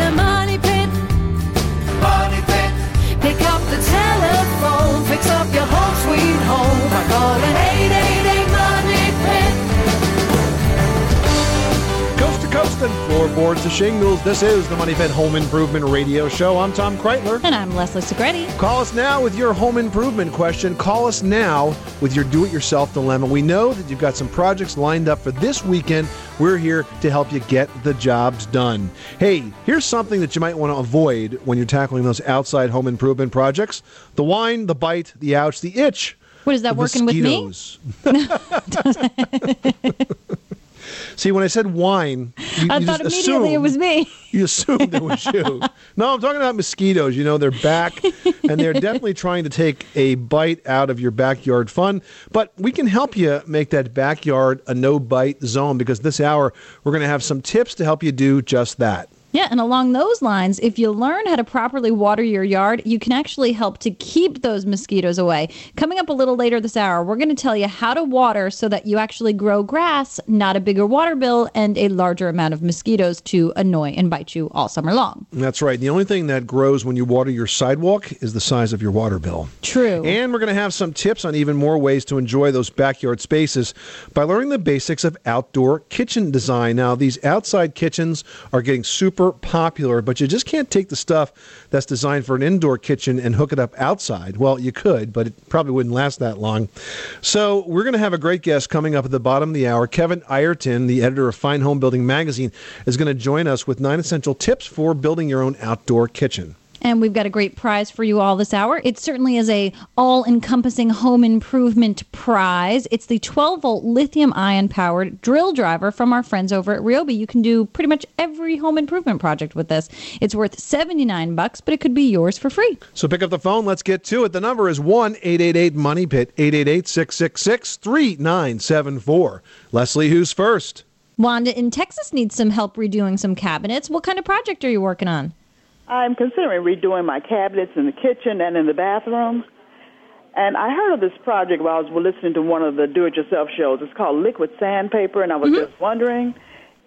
a floorboards to shingles. This is the Money Pit Home Improvement Radio Show. I'm Tom Kraeutler. And I'm Leslie Segrete. Call us now with your home improvement question. Call us now with your do it yourself dilemma. We know that you've got some projects lined up for this weekend. We're here to help you get the jobs done. Hey, here's something that you might want to avoid when you're tackling those outside home improvement projects the whine, the bite, the ouch, the itch. What is that working with me? See, when I said wine, you, I you thought just immediately it assumed- was me. you assumed it was you. No, I'm talking about mosquitoes. You know, they're back and they're definitely trying to take a bite out of your backyard fun. But we can help you make that backyard a no bite zone because this hour we're going to have some tips to help you do just that. Yeah, and along those lines, if you learn how to properly water your yard, you can actually help to keep those mosquitoes away. Coming up a little later this hour, we're going to tell you how to water so that you actually grow grass, not a bigger water bill, and a larger amount of mosquitoes to annoy and bite you all summer long. That's right. The only thing that grows when you water your sidewalk is the size of your water bill. True. And we're going to have some tips on even more ways to enjoy those backyard spaces by learning the basics of outdoor kitchen design. Now, these outside kitchens are getting super popular, but you just can't take the stuff that's designed for an indoor kitchen and hook it up outside. Well, you could, but it probably wouldn't last that long. So, we're going to have a great guest coming up at the bottom of the hour. Kevin Ireton, the editor of Fine Homebuilding Magazine, is going to join us with nine essential tips for building your own outdoor kitchen. And we've got a great prize for you all this hour. It certainly is a all-encompassing home improvement prize. It's the 12-volt lithium-ion powered drill driver from our friends over at Ryobi. You can do pretty much every home improvement project with this. It's worth 79 bucks, but it could be yours for free. So pick up the phone. Let's get to it. The number is 1 888 Money Pit, 888 666 3974. Leslie, who's first? Wanda in Texas needs some help redoing some cabinets. What kind of project are you working on? I'm considering redoing my cabinets in the kitchen and in the bathroom. And I heard of this project while I was listening to one of the do-it-yourself shows. It's called liquid sandpaper, and I was just wondering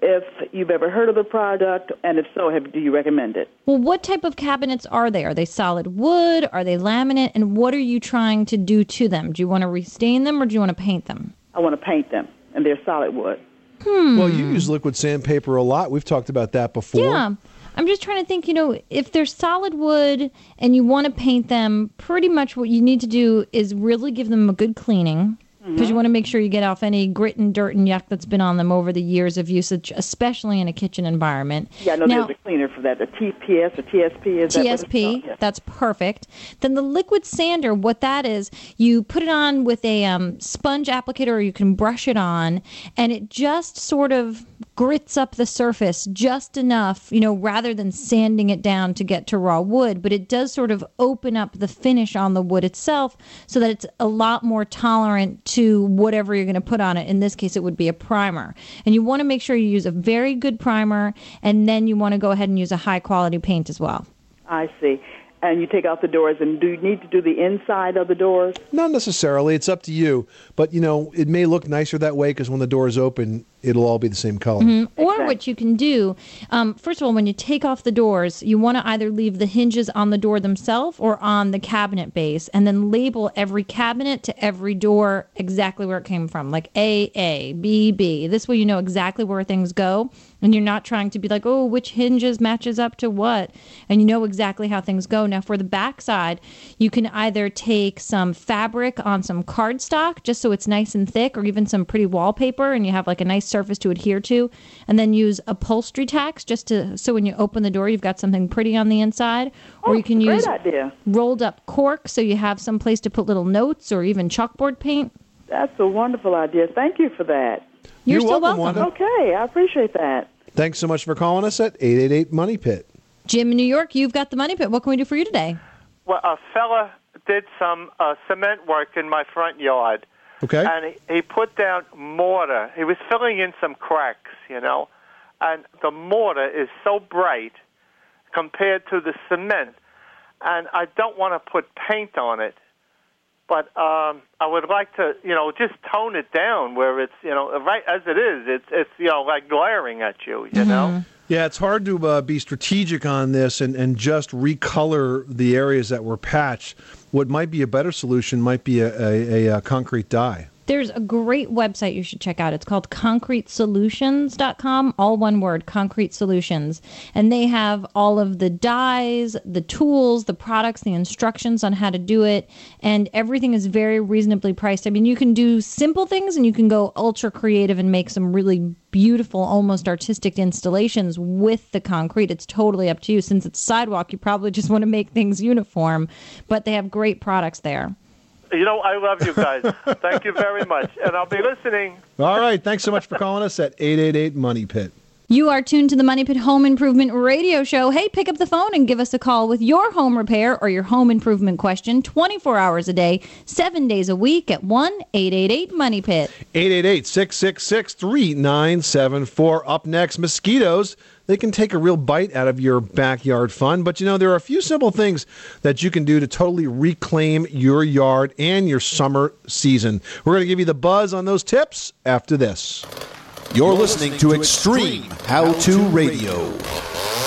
if you've ever heard of the product, and if so, have, do you recommend it? Well, what type of cabinets are they? Are they solid wood? Are they laminate? And what are you trying to do to them? Do you want to restain them or do you want to paint them? I want to paint them, and they're solid wood. Hmm. Well, you use liquid sandpaper a lot. We've talked about that before. Yeah. I'm just trying to think, you know, if they're solid wood and you want to paint them, pretty much what you need to do is really give them a good cleaning because you want to make sure you get off any grit and dirt and yuck that's been on them over the years of usage, especially in a kitchen environment. Yeah, I know Now- there's a cleaner for that, the TPS or TSP. Is that TSP, called? Yeah. that's perfect. Then the liquid sander, what that is, you put it on with a um, sponge applicator or you can brush it on, and it just sort of grits up the surface just enough, you know, rather than sanding it down to get to raw wood. But it does sort of open up the finish on the wood itself so that it's a lot more tolerant to whatever you're going to put on it. In this case, it would be a primer. And you want to make sure you use a very good primer, and then you want to go ahead and use a high quality paint as well. I see. And you take out the doors, and do you need to do the inside of the doors? Not necessarily. It's up to you. But, you know, it may look nicer that way because when the door is open, it'll all be the same color. Or what you can do, um, first of all, when you take off the doors, you want to either leave the hinges on the door themselves or on the cabinet base, and then label every cabinet to every door exactly where it came from, like A A B B. This way, you know exactly where things go, and you're not trying to be like, oh, which hinges matches up to what, and you know exactly how things go. Now, for the back side, you can either take some fabric on some cardstock, just so it's nice and thick, or even some pretty wallpaper, and you have like a nice surface to adhere to, and then use upholstery tacks just to so when you open the door, you've got something pretty on the inside, or you can use idea. rolled up cork so you have some place to put little notes or even chalkboard paint. That's a wonderful idea. Thank you for that. You're, You're still welcome, welcome. Wanda. Okay, I appreciate that. Thanks so much for calling us at 888 Money Pit. Jim in New York, you've got the money pit. What can we do for you today? Well, a fella did some uh, cement work in my front yard, Okay? and he, he put down mortar. He was filling in some cracks, you know, and the mortar is so bright compared to the cement, and I don't want to put paint on it, but um, I would like to, you know, just tone it down where it's, you know, right as it is. It's, it's, you know, like glaring at you, you know. Yeah, it's hard to uh, be strategic on this and, and just recolor the areas that were patched. What might be a better solution might be a, a, a, a concrete dye. There's a great website you should check out. It's called concretesolutions.com, all one word, Concrete Solutions. And they have all of the dyes, the tools, the products, the instructions on how to do it. And everything is very reasonably priced. I mean, you can do simple things and you can go ultra creative and make some really beautiful, almost artistic installations with the concrete. It's totally up to you. Since it's sidewalk, you probably just want to make things uniform, but they have great products there. You know, I love you guys. Thank you very much. And I'll be listening. All right. Thanks so much for calling us at 888 Money Pit. You are tuned to the Money Pit Home Improvement Radio Show. Hey, pick up the phone and give us a call with your home repair or your home improvement question 24 hours a day, seven days a week at 1 888 Money Pit. 888 666 3974. Up next, mosquitoes. They can take a real bite out of your backyard fun, but you know, there are a few simple things that you can do to totally reclaim your yard and your summer season. We're going to give you the buzz on those tips after this. You're listening to Extreme How to Radio. Money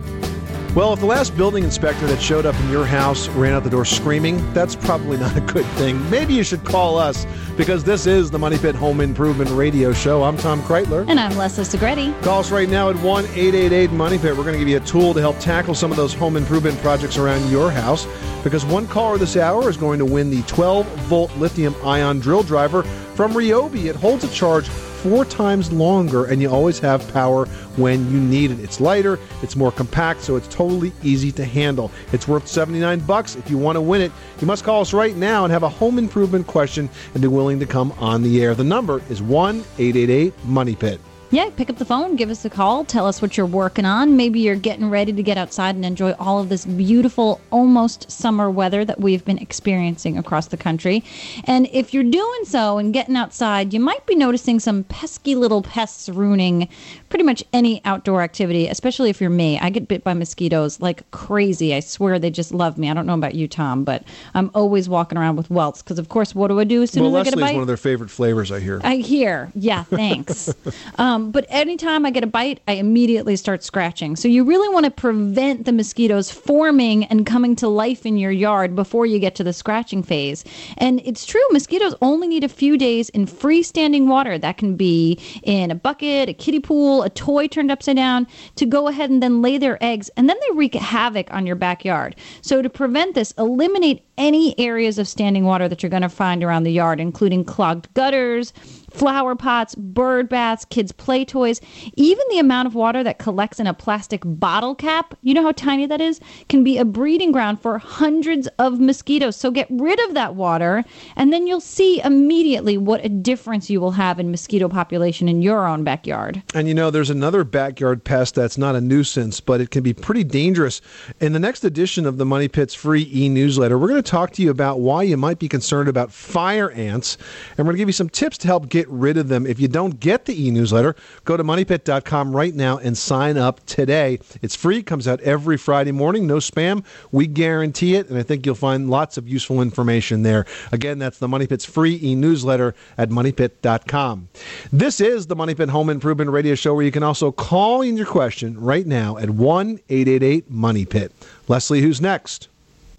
Well, if the last building inspector that showed up in your house ran out the door screaming, that's probably not a good thing. Maybe you should call us because this is the Money Pit Home Improvement Radio Show. I'm Tom Kraeutler. And I'm Leslie Segrete. Call us right now at 1 888 Money Pit. We're going to give you a tool to help tackle some of those home improvement projects around your house because one caller this hour is going to win the 12 volt lithium ion drill driver from Ryobi. It holds a charge four times longer and you always have power when you need it. It's lighter, it's more compact, so it's totally easy to handle. It's worth 79 bucks. If you want to win it, you must call us right now and have a home improvement question and be willing to come on the air. The number is 1-888 Money Pit. Yeah, pick up the phone, give us a call, tell us what you're working on. Maybe you're getting ready to get outside and enjoy all of this beautiful, almost summer weather that we've been experiencing across the country. And if you're doing so and getting outside, you might be noticing some pesky little pests ruining pretty much any outdoor activity, especially if you're me. I get bit by mosquitoes like crazy. I swear they just love me. I don't know about you, Tom, but I'm always walking around with welts because, of course, what do I do as soon Well, as I get a bite? one of their favorite flavors, I hear. I hear. Yeah, thanks. um, but anytime I get a bite, I immediately start scratching. So you really want to prevent the mosquitoes forming and coming to life in your yard before you get to the scratching phase. And it's true, mosquitoes only need a few days in freestanding water. That can be in a bucket, a kiddie pool, a toy turned upside down, to go ahead and then lay their eggs. And then they wreak havoc on your backyard. So to prevent this, eliminate any areas of standing water that you're going to find around the yard, including clogged gutters, flower pots, bird baths, kids' play toys, even the amount of water that collects in a plastic bottle cap, you know how tiny that is, can be a breeding ground for hundreds of mosquitoes. So get rid of that water, and then you'll see immediately what a difference you will have in mosquito population in your own backyard. And you know, there's another backyard pest that's not a nuisance, but it can be pretty dangerous. In the next edition of the Money Pit's free e newsletter, we're going to talk to you about why you might be concerned about fire ants. And we're going to give you some tips to help get rid of them. If you don't get the e newsletter, go to moneypit.com right now and sign up today. It's free, comes out every Friday morning, no spam. We guarantee it, and I think you'll find lots of useful information there. Again, that's the Money Pit's free e newsletter at moneypit.com. This is the Money Pit Home Improvement Radio Show where you can also call in your question right now at 1 888 Money Pit. Leslie, who's next?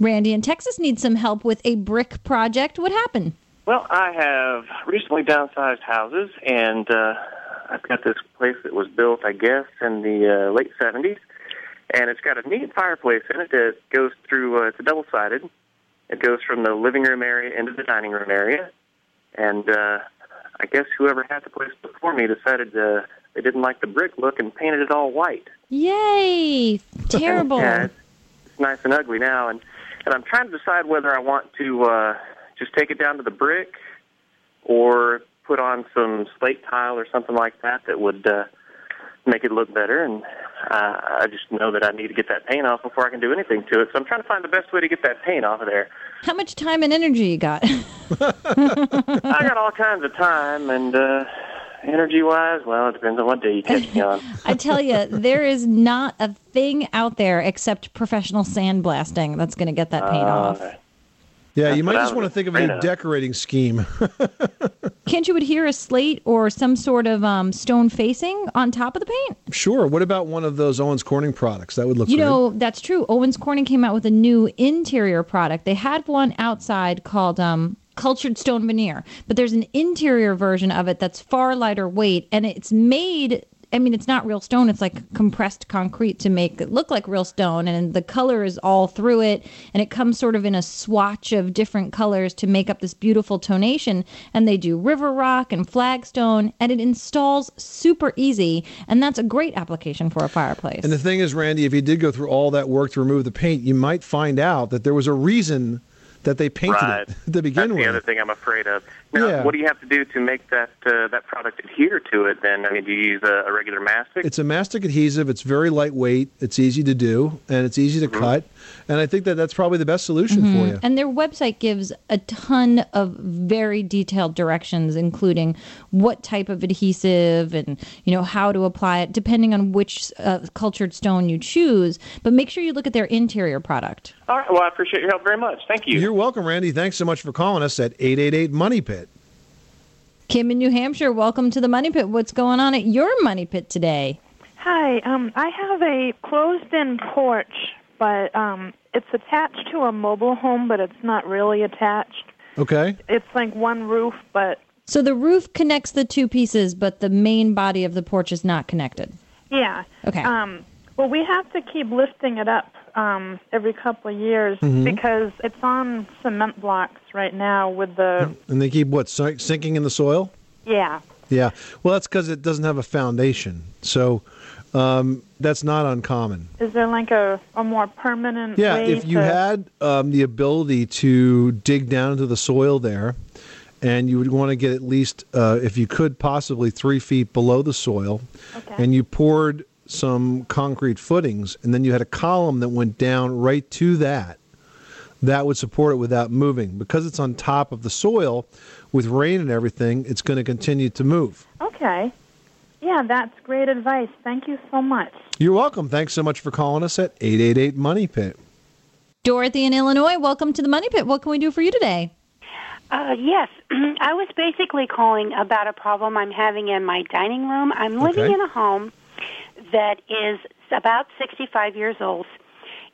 Randy in Texas needs some help with a brick project. What happened? Well, I have recently downsized houses, and uh, I've got this place that was built, I guess, in the uh, late 70s, and it's got a neat fireplace in it that goes through, uh, it's a double sided. It goes from the living room area into the dining room area, and uh, I guess whoever had the place before me decided uh, they didn't like the brick look and painted it all white. Yay! Terrible. Yeah, it's, it's nice and ugly now, and and I'm trying to decide whether I want to uh, just take it down to the brick or put on some slate tile or something like that that would uh, make it look better. And uh, I just know that I need to get that paint off before I can do anything to it. So I'm trying to find the best way to get that paint off of there. How much time and energy you got? I got all kinds of time and uh, energy wise. Well, it depends on what day you catch me on. I tell you, there is not a thing out there except professional sandblasting that's going to get that paint off. Uh, Yeah, you might just want to think of a new decorating scheme. Can't you adhere a slate or some sort of um, stone facing on top of the paint? sure. What about one of those Owens Corning products? That would look You good. know, that's true. Owens Corning came out with a new interior product. They had one outside called um, Cultured Stone Veneer, but there's an interior version of it that's far lighter weight, and it's made. I mean, it's not real stone. It's like compressed concrete to make it look like real stone, and the color is all through it, and it comes sort of in a swatch of different colors to make up this beautiful tonation. And they do river rock and flagstone, and it installs super easy, and that's a great application for a fireplace. And the thing is, Randy, if you did go through all that work to remove the paint, you might find out that there was a reason that they painted right. it to begin That's with. the other thing I'm afraid of. Now, Yeah. what do you have to do to make that uh, that product adhere to it? Then, I mean, do you use a, a regular mastic? It's a mastic adhesive. It's very lightweight. It's easy to do, and it's easy to Mm-hmm. cut. And I think that that's probably the best solution Mm-hmm. for you. And their website gives a ton of very detailed directions, including what type of adhesive and you know how to apply it, depending on which uh, cultured stone you choose. But make sure you look at their interior product. All right. Well, I appreciate your help very much. Thank you. You're welcome, Randy. Thanks so much for calling us at 888 Money Pit. Kim in New Hampshire, welcome to the Money Pit. What's going on at your Money Pit today? Hi, um, I have a closed-in porch, but um, it's attached to a mobile home, but it's not really attached. Okay. It's like one roof, but So the roof connects the two pieces, but the main body of the porch is not connected. yeah. Okay. Um, well, we have to keep lifting it up um, every couple of years Mm-hmm. because it's on cement blocks right now with the And they keep what sinking in the soil? yeah. Yeah. Well, that's because it doesn't have a foundation. So um, that's not uncommon. Is there like a, a more permanent Yeah, way if you to, had um, the ability to dig down into the soil there, and you would want to get at least, uh, if you could, possibly three feet below the soil, Okay. and you poured some concrete footings, and then you had a column that went down right to that, that would support it without moving. Because it's on top of the soil, with rain and everything, it's going to continue to move. Okay. Yeah, that's great advice. Thank you so much. You're welcome. Thanks so much for calling us at 888 Money Pit. Dorothy in Illinois, welcome to the Money Pit. What can we do for you today? Uh, yes, I was basically calling about a problem I'm having in my dining room. I'm living Okay. in a home that is about 65 years old,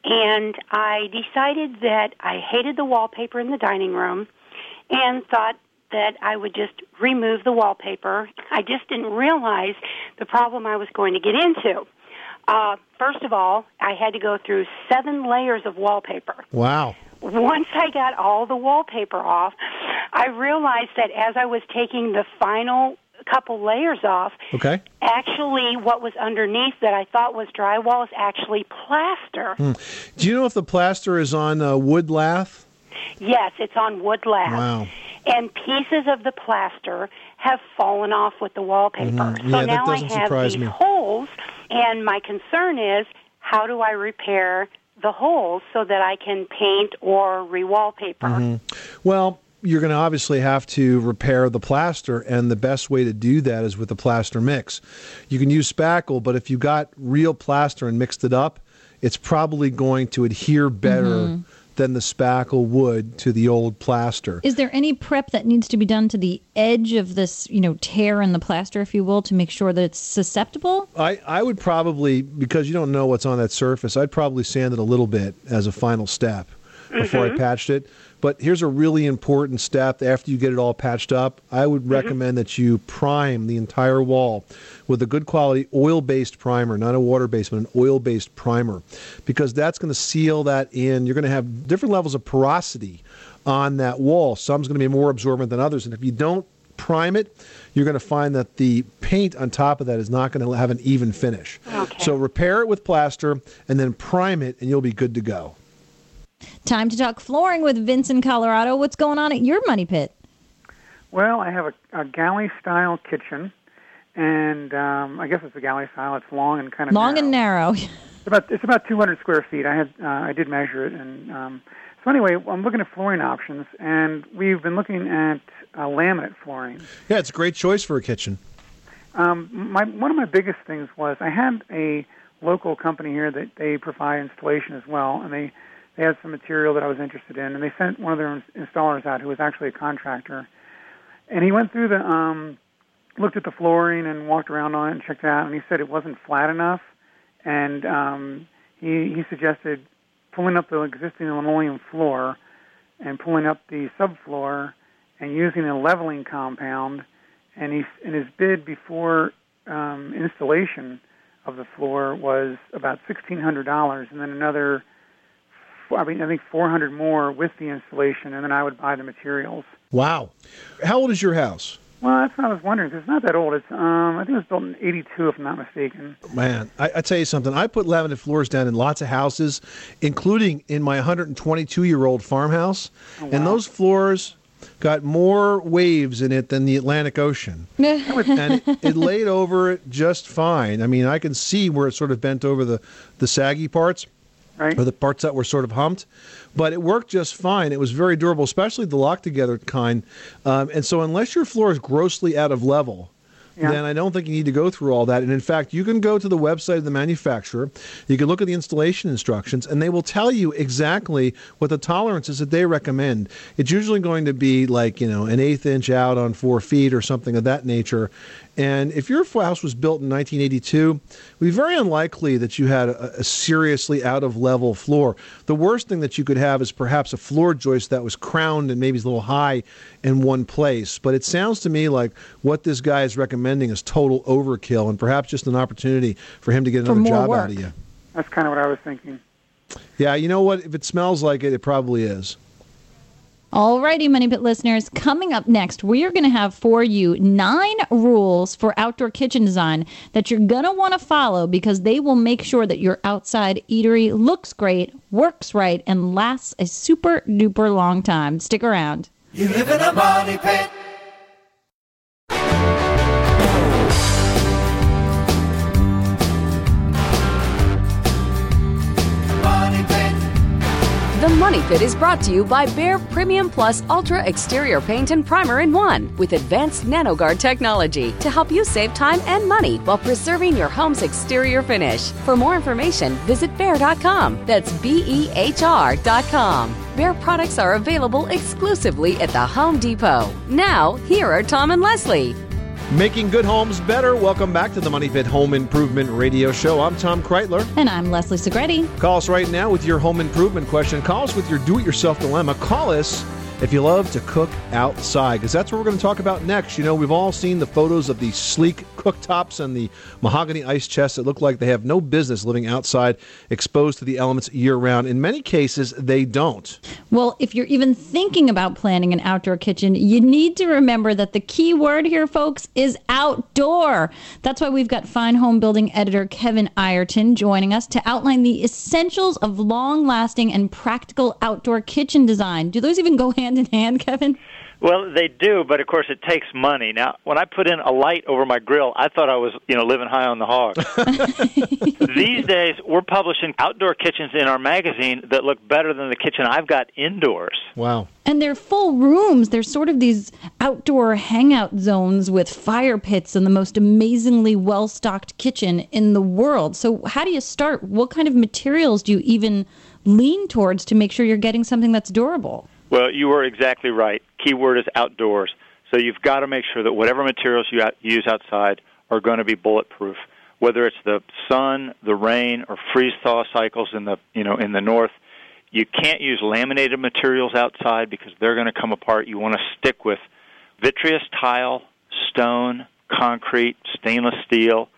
and I decided that I hated the wallpaper in the dining room and thought that I would just remove the wallpaper. I just didn't realize the problem I was going to get into. Uh, first of all, I had to go through seven layers of wallpaper Wow. once I got all the wallpaper off, I realized that as I was taking the final couple layers off, Okay. actually what was underneath that I thought was drywall is actually plaster. Do you know if the plaster is on uh, wood lath? Yes, it's on wood lath. Wow. And pieces of the plaster have fallen off with the wallpaper. Mhm. So Yeah, that now I doesn't have surprise these me. holes, and my concern is how do I repair the holes so that I can paint or re-wallpaper? Mm-hmm. Well, you're going to obviously have to repair the plaster, and the best way to do that is with the plaster mix. You can use spackle, but if you got real plaster and mixed it up, it's probably going to adhere better Mhm. Than the spackle would to the old plaster. Is there any prep that needs to be done to the edge of this, you know, tear in the plaster, if you will, to make sure that it's susceptible? I, I would probably, because you don't know what's on that surface, I'd probably sand it a little bit as a final step before I Mhm. patched it. But here's a really important step after you get it all patched up. I would mm-hmm. recommend that you prime the entire wall with a good quality oil based primer, not a water based, but an oil based primer, because that's going to seal that in. You're going to have different levels of porosity on that wall. Some's going to be more absorbent than others. And if you don't prime it, you're going to find that the paint on top of that is not going to have an even finish. Okay. So repair it with plaster and then prime it, and you'll be good to go. Time to talk flooring with Vince in Colorado. What's going on at your money pit? Well, I have a, a galley style kitchen, and um, I guess it's a galley style. It's long and kind of Long and narrow. It's about it's about 200 square feet. I had uh, I did measure it, and um, so anyway, I'm looking at flooring options, and we've been looking at uh, laminate flooring. Yeah, it's a great choice for a kitchen. Um, my one of my biggest things was I had a local company here that they provide installation as well, and they they had some material that I was interested in, and they sent one of their installers out who was actually a contractor, and he went through the um, looked at the flooring and walked around on it and checked it out, and he said it wasn't flat enough, and um, he he suggested pulling up the existing linoleum floor and pulling up the subfloor and using a leveling compound. And he and his bid before um, installation of the floor was about sixteen hundred dollars, and then another, I mean, I think four hundred more with the installation, and then I would buy the materials. Wow. How old is your house? Well, that's what I was wondering. it's not that old. It's um, I think it was built in '82, if I'm not mistaken. Man, I, I tell you something. I put laminate floors down in lots of houses, including in my 122 year old farmhouse, and those floors got more waves in it than the Atlantic Ocean. and it, it laid over it just fine. I mean, I can see where it sort of bent over the, the saggy parts, right. or the parts that were sort of humped, but it worked just fine. It was very durable, especially the lock together kind. Um, and so, unless your floor is grossly out of level, Yeah. then I don't think you need to go through all that. And in fact, you can go to the website of the manufacturer, you can look at the installation instructions, and they will tell you exactly what the tolerances that they recommend. It's usually going to be like, you know, an eighth inch out on four feet or something of that nature. And if your house was built in 1982, it would be very unlikely that you had a, a seriously out of level floor. The worst thing that you could have is perhaps a floor joist that was crowned and maybe is a little high in one place. But it sounds to me like what this guy is recommending is total overkill and perhaps just an opportunity for him to get another job work. out of you. That's kind of what I was thinking. Yeah, you know what? If it smells like it, it probably is. Alrighty, Money Pit listeners, coming up next, we are going to have for you nine rules for outdoor kitchen design that you're going to want to follow because they will make sure that your outside eatery looks great, works right, and lasts a super duper long time. Stick around. You live in a money pit. The Money Pit is brought to you by Behr Premium Plus Ultra Exterior Paint and Primer in One with advanced NanoGuard technology to help you save time and money while preserving your home's exterior finish. For more information, visit Behr.com. That's B E H R.com. Behr products are available exclusively at the Home Depot. Now, here are Tom and Leslie. Making good homes better. Welcome back to the Money Pit Home Improvement Radio Show. I'm Tom Kraeutler. And I'm Leslie Segrete. Call us right now with your home improvement question. Call us with your do it yourself dilemma. Call us if you love to cook outside, because that's what we're going to talk about next. You know, we've all seen the photos of the sleek cooktops and the mahogany ice chests that look like they have no business living outside, exposed to the elements year round. In many cases, they don't. Well, if you're even thinking about planning an outdoor kitchen, you need to remember that the key word here, folks, is outdoor. That's why we've got fine homebuilding editor Kevin Ireton joining us to outline the essentials of long lasting and practical outdoor kitchen design. Do those even go hand in hand, Kevin? Well, they do, but of course it takes money. Now, when I put in a light over my grill, I thought I was, you know, living high on the hog. These days, we're publishing outdoor kitchens in our magazine that look better than the kitchen I've got indoors. Wow. And they're full rooms. They're sort of these outdoor hangout zones with fire pits and the most amazingly well stocked kitchen in the world. So, how do you start? What kind of materials do you even lean towards to make sure you're getting something that's durable? Well, you were exactly right. Key word is outdoors. So you've got to make sure that whatever materials you use outside are going to be bulletproof. Whether it's the sun, the rain, or freeze thaw cycles in the you know in the north, you can't use laminated materials outside because they're going to come apart. You want to stick with vitreous tile, stone, concrete, stainless steel,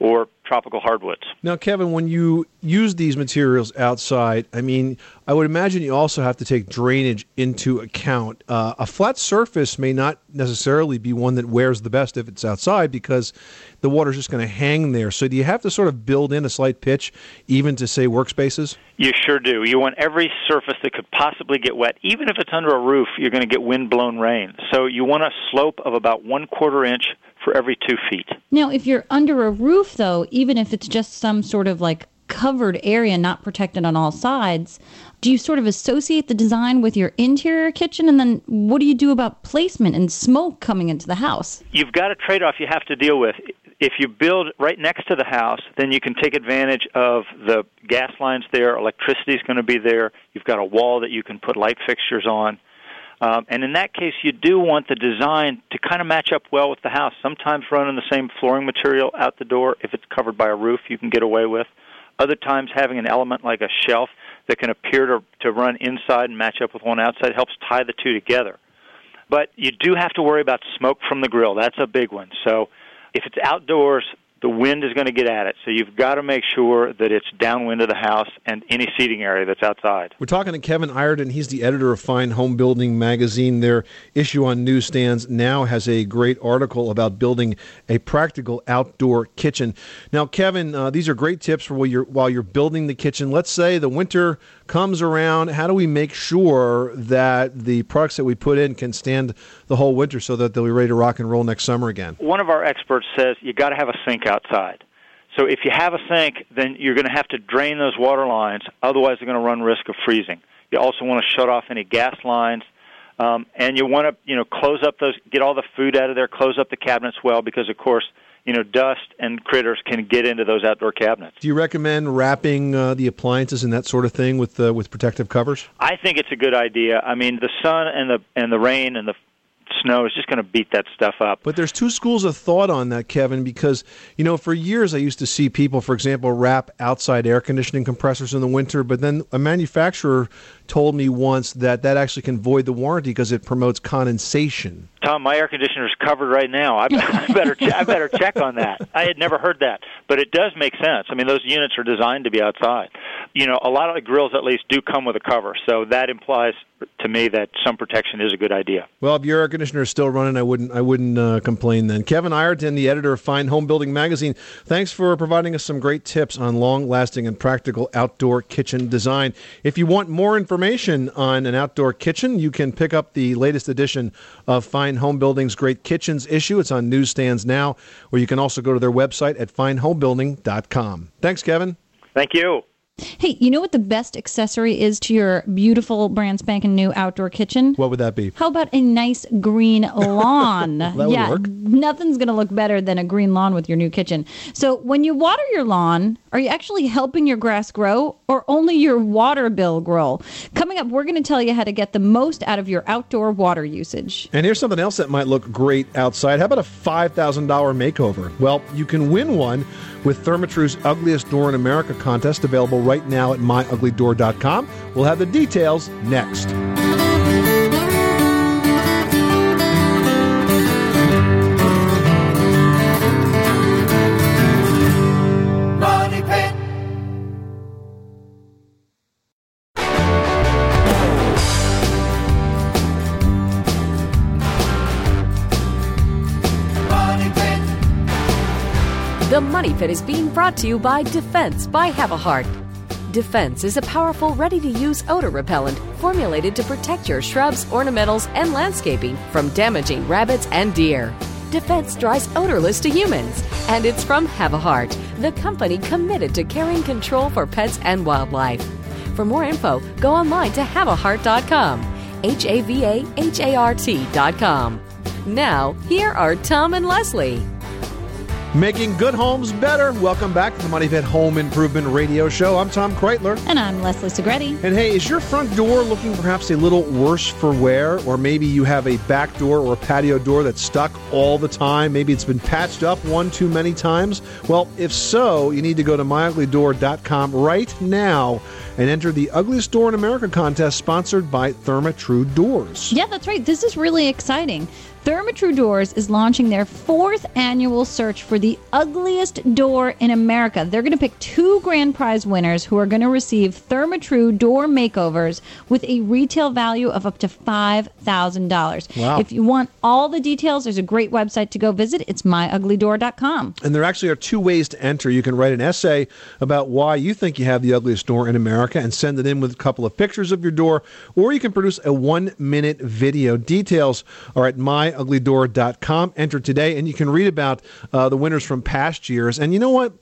or tropical hardwoods. Now, Kevin, when you use these materials outside, I mean, I would imagine you also have to take drainage into account. Uh, a flat surface may not necessarily be one that wears the best if it's outside because the water's just going to hang there. So, do you have to sort of build in a slight pitch, even to say workspaces? You sure do. You want every surface that could possibly get wet. Even if it's under a roof, you're going to get wind blown rain. So you want a slope of about one quarter inch for every two feet. Now, if you're under a roof, though, even if it's just some sort of like covered area, not protected on all sides, do you sort of associate the design with your interior kitchen? And then what do you do about placement and smoke coming into the house? You've got a trade off you have to deal with. If you build right next to the house, then you can take advantage of the gas lines there, electricity is going to be there, you've got a wall that you can put light fixtures on. Um, and in that case, you do want the design to kind of match up well with the house. Sometimes running the same flooring material out the door, if it's covered by a roof, you can get away with. Other times, having an element like a shelf that can appear to, to run inside and match up with one outside helps tie the two together. But you do have to worry about smoke from the grill. That's a big one. So if it's outdoors, the wind is going to get at it. So you've got to make sure that it's downwind of the house and any seating area that's outside. We're talking to Kevin Ireton. He's the editor of Fine Homebuilding magazine. Their issue on newsstands now has a great article about building a practical outdoor kitchen. Now, Kevin, uh, these are great tips for while you're while you're building the kitchen. Let's say the winter comes around. How do we make sure that the products that we put in can stand the whole winter so that they'll be ready to rock and roll next summer again? One of our experts says you got to have a sink outside. So if you have a sink, then you're going to have to drain those water lines. Otherwise, they're going to run risk of freezing. You also want to shut off any gas lines, um, and you want to you know close up those, get all the food out of there, close up the cabinets well, because of course you know dust and critters can get into those outdoor cabinets. Do you recommend wrapping uh, the appliances and that sort of thing with uh, with protective covers? I think it's a good idea. I mean, the sun and the and the rain and the snow is just going to beat that stuff up. But there's two schools of thought on that, Kevin, because, you know, for years I used to see people, for example, wrap outside air conditioning compressors in the winter, but then a manufacturer told me once that that actually can void the warranty because it promotes condensation. Tom, my air conditioner is covered right now. I, better che- I better check on that. I had never heard that, but it does make sense. I mean, those units are designed to be outside. You know, a lot of the grills at least do come with a cover, so that implies to me that some protection is a good idea. Well, if your air conditioner is still running, I wouldn't I wouldn't uh, complain then. Kevin Ireton, the editor of Fine Homebuilding magazine, thanks for providing us some great tips on long-lasting and practical outdoor kitchen design. If you want more information on an outdoor kitchen, you can pick up the latest edition of Fine Homebuilding's Great Kitchens issue. It's on newsstands now, or you can also go to their website at finehomebuilding.com. Thanks, Kevin. Thank you. Hey, you know what the best accessory is to your beautiful brand spanking new outdoor kitchen? What would that be? How about a nice green lawn? That would yeah, work. nothing's going to look better than a green lawn with your new kitchen. So, when you water your lawn, are you actually helping your grass grow or only your water bill grow? Coming up, we're going to tell you how to get the most out of your outdoor water usage. And here's something else that might look great outside. How about a $5,000 makeover? Well, you can win one with Therma-Tru's Ugliest Door in America contest available right now at myuglydoor.com. We'll have the details next. Pit is being brought to you by Defense by Havahart. Defense is a powerful, ready to use odor repellent formulated to protect your shrubs, ornamentals, and landscaping from damaging rabbits and deer. Defense dries odorless to humans, and it's from Havahart, the company committed to caring control for pets and wildlife. For more info, go online to havahart.com. H A V A H A R T.com. Now, here are Tom and Leslie. Making good homes better. Welcome back to the Money Pit Home Improvement Radio Show. I'm Tom Kraeutler. And I'm Leslie Segrete. And hey, is your front door looking perhaps a little worse for wear? Or maybe you have a back door or a patio door that's stuck all the time. Maybe it's been patched up one too many times. Well, if so, you need to go to myuglydoor.com right now and enter the Ugliest Door in America contest sponsored by Therma-Tru Doors. Yeah, that's right. This is really exciting. Therma-Tru Doors is launching their fourth annual search for the ugliest door in America. They're going to pick two grand prize winners who are going to receive Therma-Tru door makeovers with a retail value of up to $5,000. Wow. If you want all the details, there's a great website to go visit. It's myuglydoor.com. And there actually are two ways to enter. You can write an essay about why you think you have the ugliest door in America and send it in with a couple of pictures of your door, or you can produce a one minute video. Details are at myuglydoor.com. Enter today, and you can read about uh, the winners from past years. And you know what?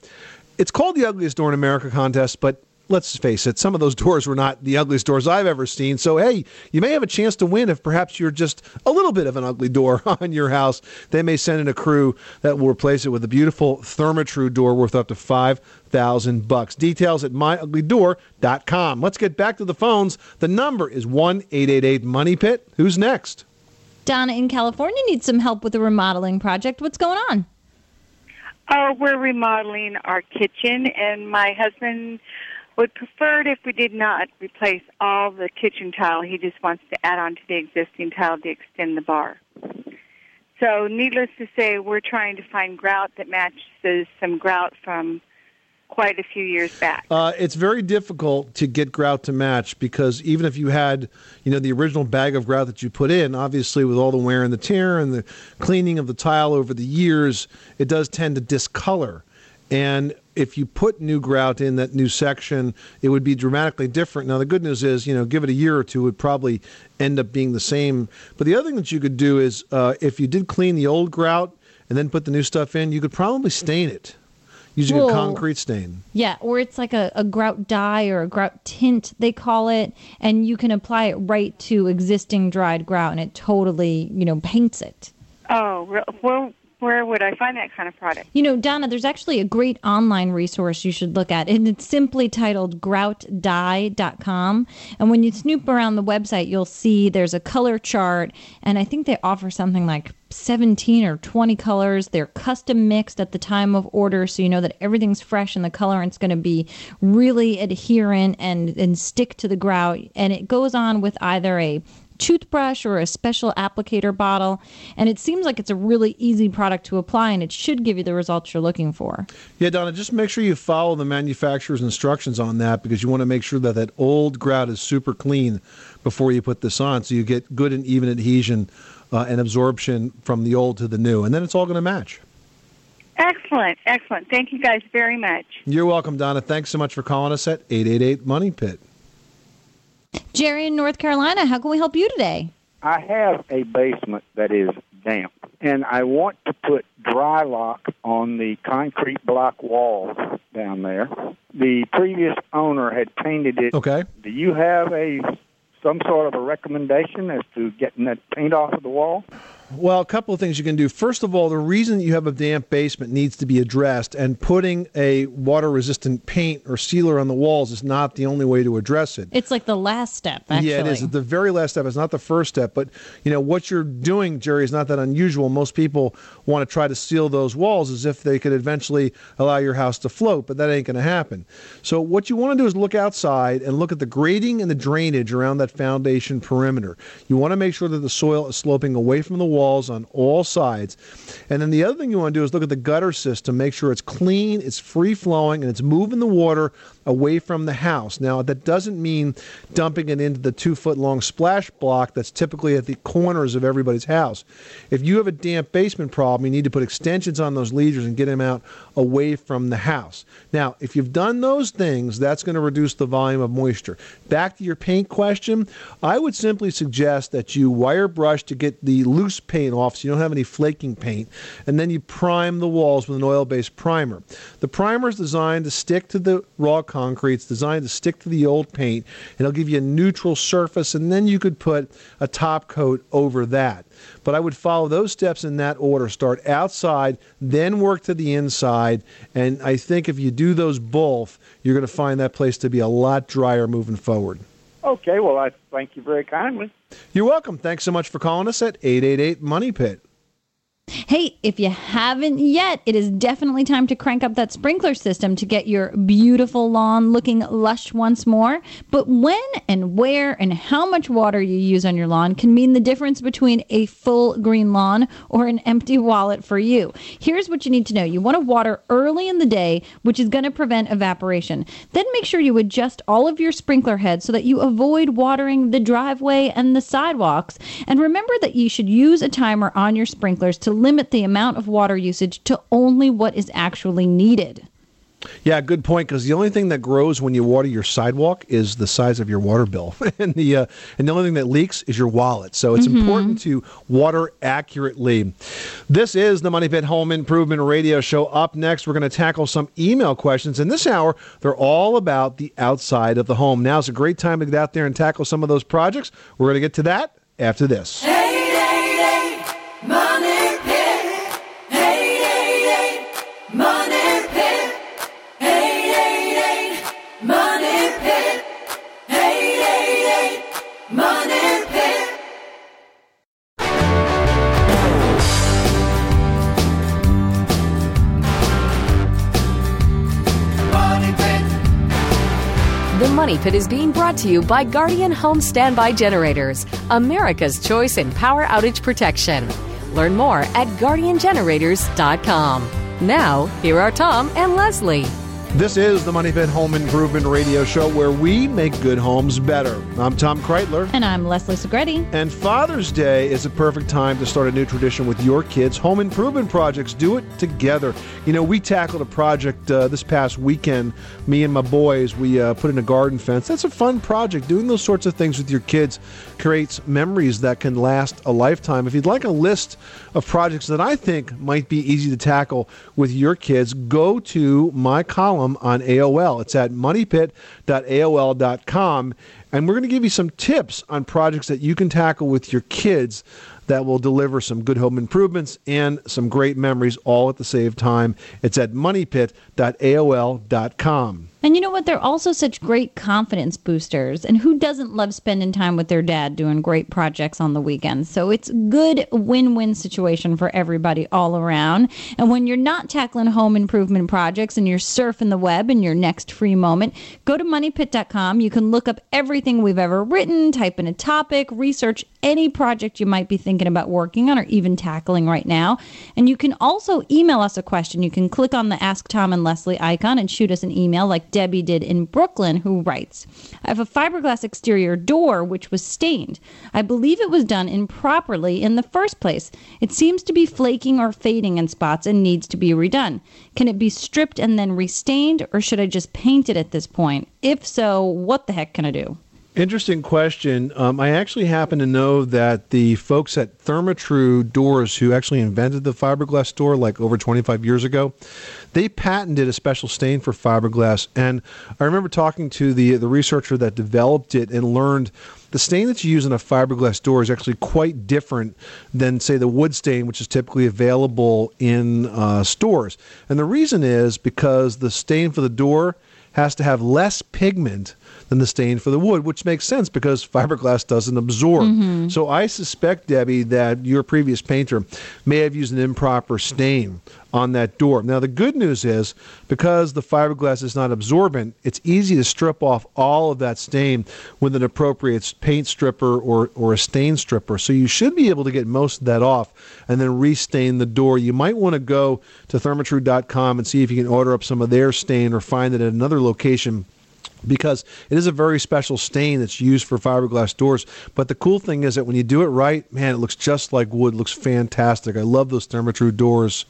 It's called the Ugliest Door in America contest, but let's face it, some of those doors were not the ugliest doors I've ever seen. So, hey, you may have a chance to win if perhaps you're just a little bit of an ugly door on your house. They may send in a crew that will replace it with a beautiful Therma-Tru door worth up to 5000 bucks. Details at myuglydoor.com. Let's get back to the phones. The number is 1 888 Money Pit. Who's next? Donna in California needs some help with a remodeling project. What's going on? Oh, we're remodeling our kitchen, and my husband would prefer it if we did not replace all the kitchen tile. He just wants to add on to the existing tile to extend the bar. So, needless to say, we're trying to find grout that matches some grout from quite a few years back. Uh, it's very difficult to get grout to match because even if you had, you know, the original bag of grout that you put in, obviously with all the wear and the tear and the cleaning of the tile over the years, it does tend to discolor. And if you put new grout in that new section, it would be dramatically different. Now, the good news is, you know, give it a year or two, it would probably end up being the same. But the other thing that you could do is, uh, if you did clean the old grout and then put the new stuff in, you could probably stain it using Whoa. a concrete stain. Yeah, or it's like a, a grout dye or a grout tint, they call it, and you can apply it right to existing dried grout and it totally, you know, paints it. Oh, well, where would I find that kind of product? You know, Donna, there's actually a great online resource you should look at, and it's simply titled groutdye.com. And when you snoop around the website, you'll see there's a color chart, and I think they offer something like 17 or 20 colors. They're custom mixed at the time of order, so you know that everything's fresh and the colorant's going to be really adherent and, and stick to the grout. And it goes on with either a toothbrush or a special applicator bottle. And it seems like it's a really easy product to apply and it should give you the results you're looking for. Yeah, Donna, just make sure you follow the manufacturer's instructions on that because you want to make sure that that old grout is super clean before you put this on so you get good and even adhesion uh, and absorption from the old to the new. And then it's all going to match. Excellent, excellent. Thank you guys very much. You're welcome, Donna. Thanks so much for calling us at 888 Money Pit. Jerry in North Carolina, how can we help you today? I have a basement that is damp, and I want to put Drylok on the concrete block walls down there. The previous owner had painted it. Okay. Do you have a some sort of a recommendation as to getting that paint off of the wall? Well, a couple of things you can do. First of all, the reason you have a damp basement needs to be addressed, and putting a water resistant paint or sealer on the walls is not the only way to address it. It's like the last step, actually. Yeah, it is. The very last step. It's not the first step, but you know what you're doing, Jerry, is not that unusual. Most people want to try to seal those walls as if they could eventually allow your house to float, but that ain't going to happen. So what you want to do is look outside and look at the grading and the drainage around that foundation perimeter. You want to make sure that the soil is sloping away from the walls on all sides. And then the other thing you want to do is look at the gutter system, make sure it's clean, it's free flowing, and it's moving the water away from the house. Now, that doesn't mean dumping it into the two foot long splash block that's typically at the corners of everybody's house. If you have a damp basement problem, you need to put extensions on those leaders and get them out away from the house. Now, if you've done those things, that's going to reduce the volume of moisture. Back to your paint question, I would simply suggest that you wire brush to get the loose paint off so you don't have any flaking paint, and then you prime the walls with an oil based primer. The primer is designed to stick to the raw it's designed to stick to the old paint, and it'll give you a neutral surface, and then you could put a top coat over that. But I would follow those steps in that order. Start outside, then work to the inside. And I think if you do those both, you're going to find that place to be a lot drier moving forward. Okay, well, I thank you very kindly. You're welcome. Thanks so much for calling us at 888 Money Pit. Hey, if you haven't yet, it is definitely time to crank up that sprinkler system to get your beautiful lawn looking lush once more. But when and where and how much water you use on your lawn can mean the difference between a full green lawn or an empty wallet for you. Here's what you need to know you want to water early in the day, which is going to prevent evaporation. Then make sure you adjust all of your sprinkler heads so that you avoid watering the driveway and the sidewalks. And remember that you should use a timer on your sprinklers to limit the amount of water usage to only what is actually needed. Yeah, good point. Because the only thing that grows when you water your sidewalk is the size of your water bill, and the uh, and the only thing that leaks is your wallet. So it's Mhm. important to water accurately. This is the Money Pit Home Improvement Radio Show. Up next, we're going to tackle some email questions. In this hour, they're all about the outside of the home. Now's a great time to get out there and tackle some of those projects. We're going to get to that after this. Money Pit is being brought to you by Guardian Home Standby Generators, America's choice in power outage protection. Learn more at guardiangenerators.com. Now, here are Tom and Leslie. This is the Money Pit Home Improvement Radio Show where we make good homes better. I'm Tom Kraeutler. And I'm Leslie Segrete. And Father's Day is a perfect time to start a new tradition with your kids. Home improvement projects, do it together. You know, we tackled a project uh, this past weekend. Me and my boys, we uh, put in a garden fence. That's a fun project. Doing those sorts of things with your kids creates memories that can last a lifetime. If you'd like a list of projects that I think might be easy to tackle with your kids, go to my column on AOL. It's at moneypit.aol.com. And we're going to give you some tips on projects that you can tackle with your kids that will deliver some good home improvements and some great memories all at the same time. It's at moneypit.aol.com. And you know what? They're also such great confidence boosters. And who doesn't love spending time with their dad doing great projects on the weekends? So it's a good win win situation for everybody all around. And when you're not tackling home improvement projects and you're surfing the web in your next free moment, go to moneypit.com. You can look up everything we've ever written, type in a topic, research any project you might be thinking about working on or even tackling right now. And you can also email us a question. You can click on the Ask Tom and Leslie icon and shoot us an email like Debbie did in Brooklyn, who writes I have a fiberglass exterior door which was stained. I believe it was done improperly in the first place. It seems to be flaking or fading in spots and needs to be redone. Can it be stripped and then restained, or should I just paint it at this point? If so, what the heck can I do? Interesting question. Um, I actually happen to know that the folks at Therma-Tru Doors, who actually invented the fiberglass door like over 25 years ago, they patented a special stain for fiberglass. And I remember talking to the the researcher that developed it and learned the stain that you use in a fiberglass door is actually quite different than, say, the wood stain, which is typically available in uh, stores. And the reason is because the stain for the door has to have less pigment than the stain for the wood, which makes sense because fiberglass doesn't absorb. Mhm. So I suspect, Debbie, that your previous painter may have used an improper stain on that door. Now, the good news is because the fiberglass is not absorbent, it's easy to strip off all of that stain with an appropriate paint stripper or, or a stain stripper. So you should be able to get most of that off and then restain the door. You might want to go to thermatru.com and see if you can order up some of their stain or find it at another location because it is a very special stain that's used for fiberglass doors. But the cool thing is that when you do it right, man, it looks just like wood. It looks fantastic. I love those Therma-Tru doors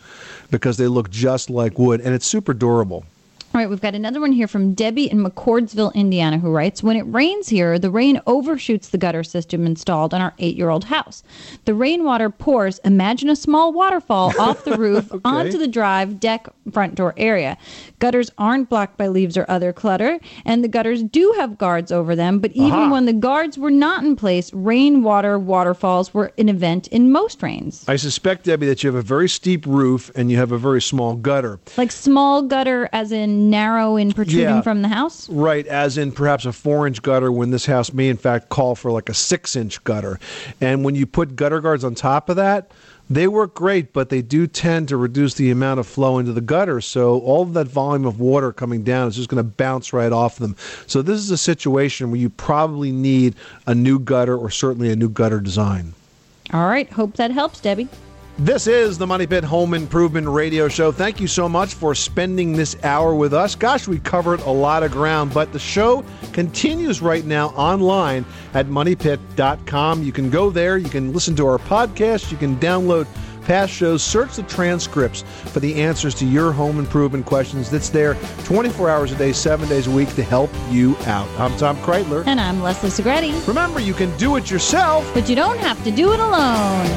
because they look just like wood, and it's super durable. All right, we've got another one here from Debbie in McCordsville, Indiana, who writes When it rains here, the rain overshoots the gutter system installed on our eight year old house. The rainwater pours, imagine a small waterfall off the roof onto the drive, deck, front door area. Gutters aren't blocked by leaves or other clutter, and the gutters do have guards over them, but even Aha. when the guards were not in place, rainwater waterfalls were an event in most rains. I suspect, Debbie, that you have a very steep roof and you have a very small gutter. Like small gutter, as in narrow and protruding Yeah. from the house? Right, as in perhaps a four inch gutter when this house may in fact call for like a six inch gutter. And when you put gutter guards on top of that, they work great, but they do tend to reduce the amount of flow into the gutter. So all of that volume of water coming down is just going to bounce right off them. So this is a situation where you probably need a new gutter or certainly a new gutter design. All right, hope that helps, Debbie. This is the Money Pit Home Improvement Radio Show. Thank you so much for spending this hour with us. Gosh, we covered a lot of ground, but the show continues right now online at moneypit.com. You can go there, you can listen to our podcast, you can download past shows, search the transcripts for the answers to your home improvement questions. That's there 24 hours a day, 7 days a week to help you out. I'm Tom Kraeutler. And I'm Leslie Segrete. Remember, you can do it yourself, but you don't have to do it alone.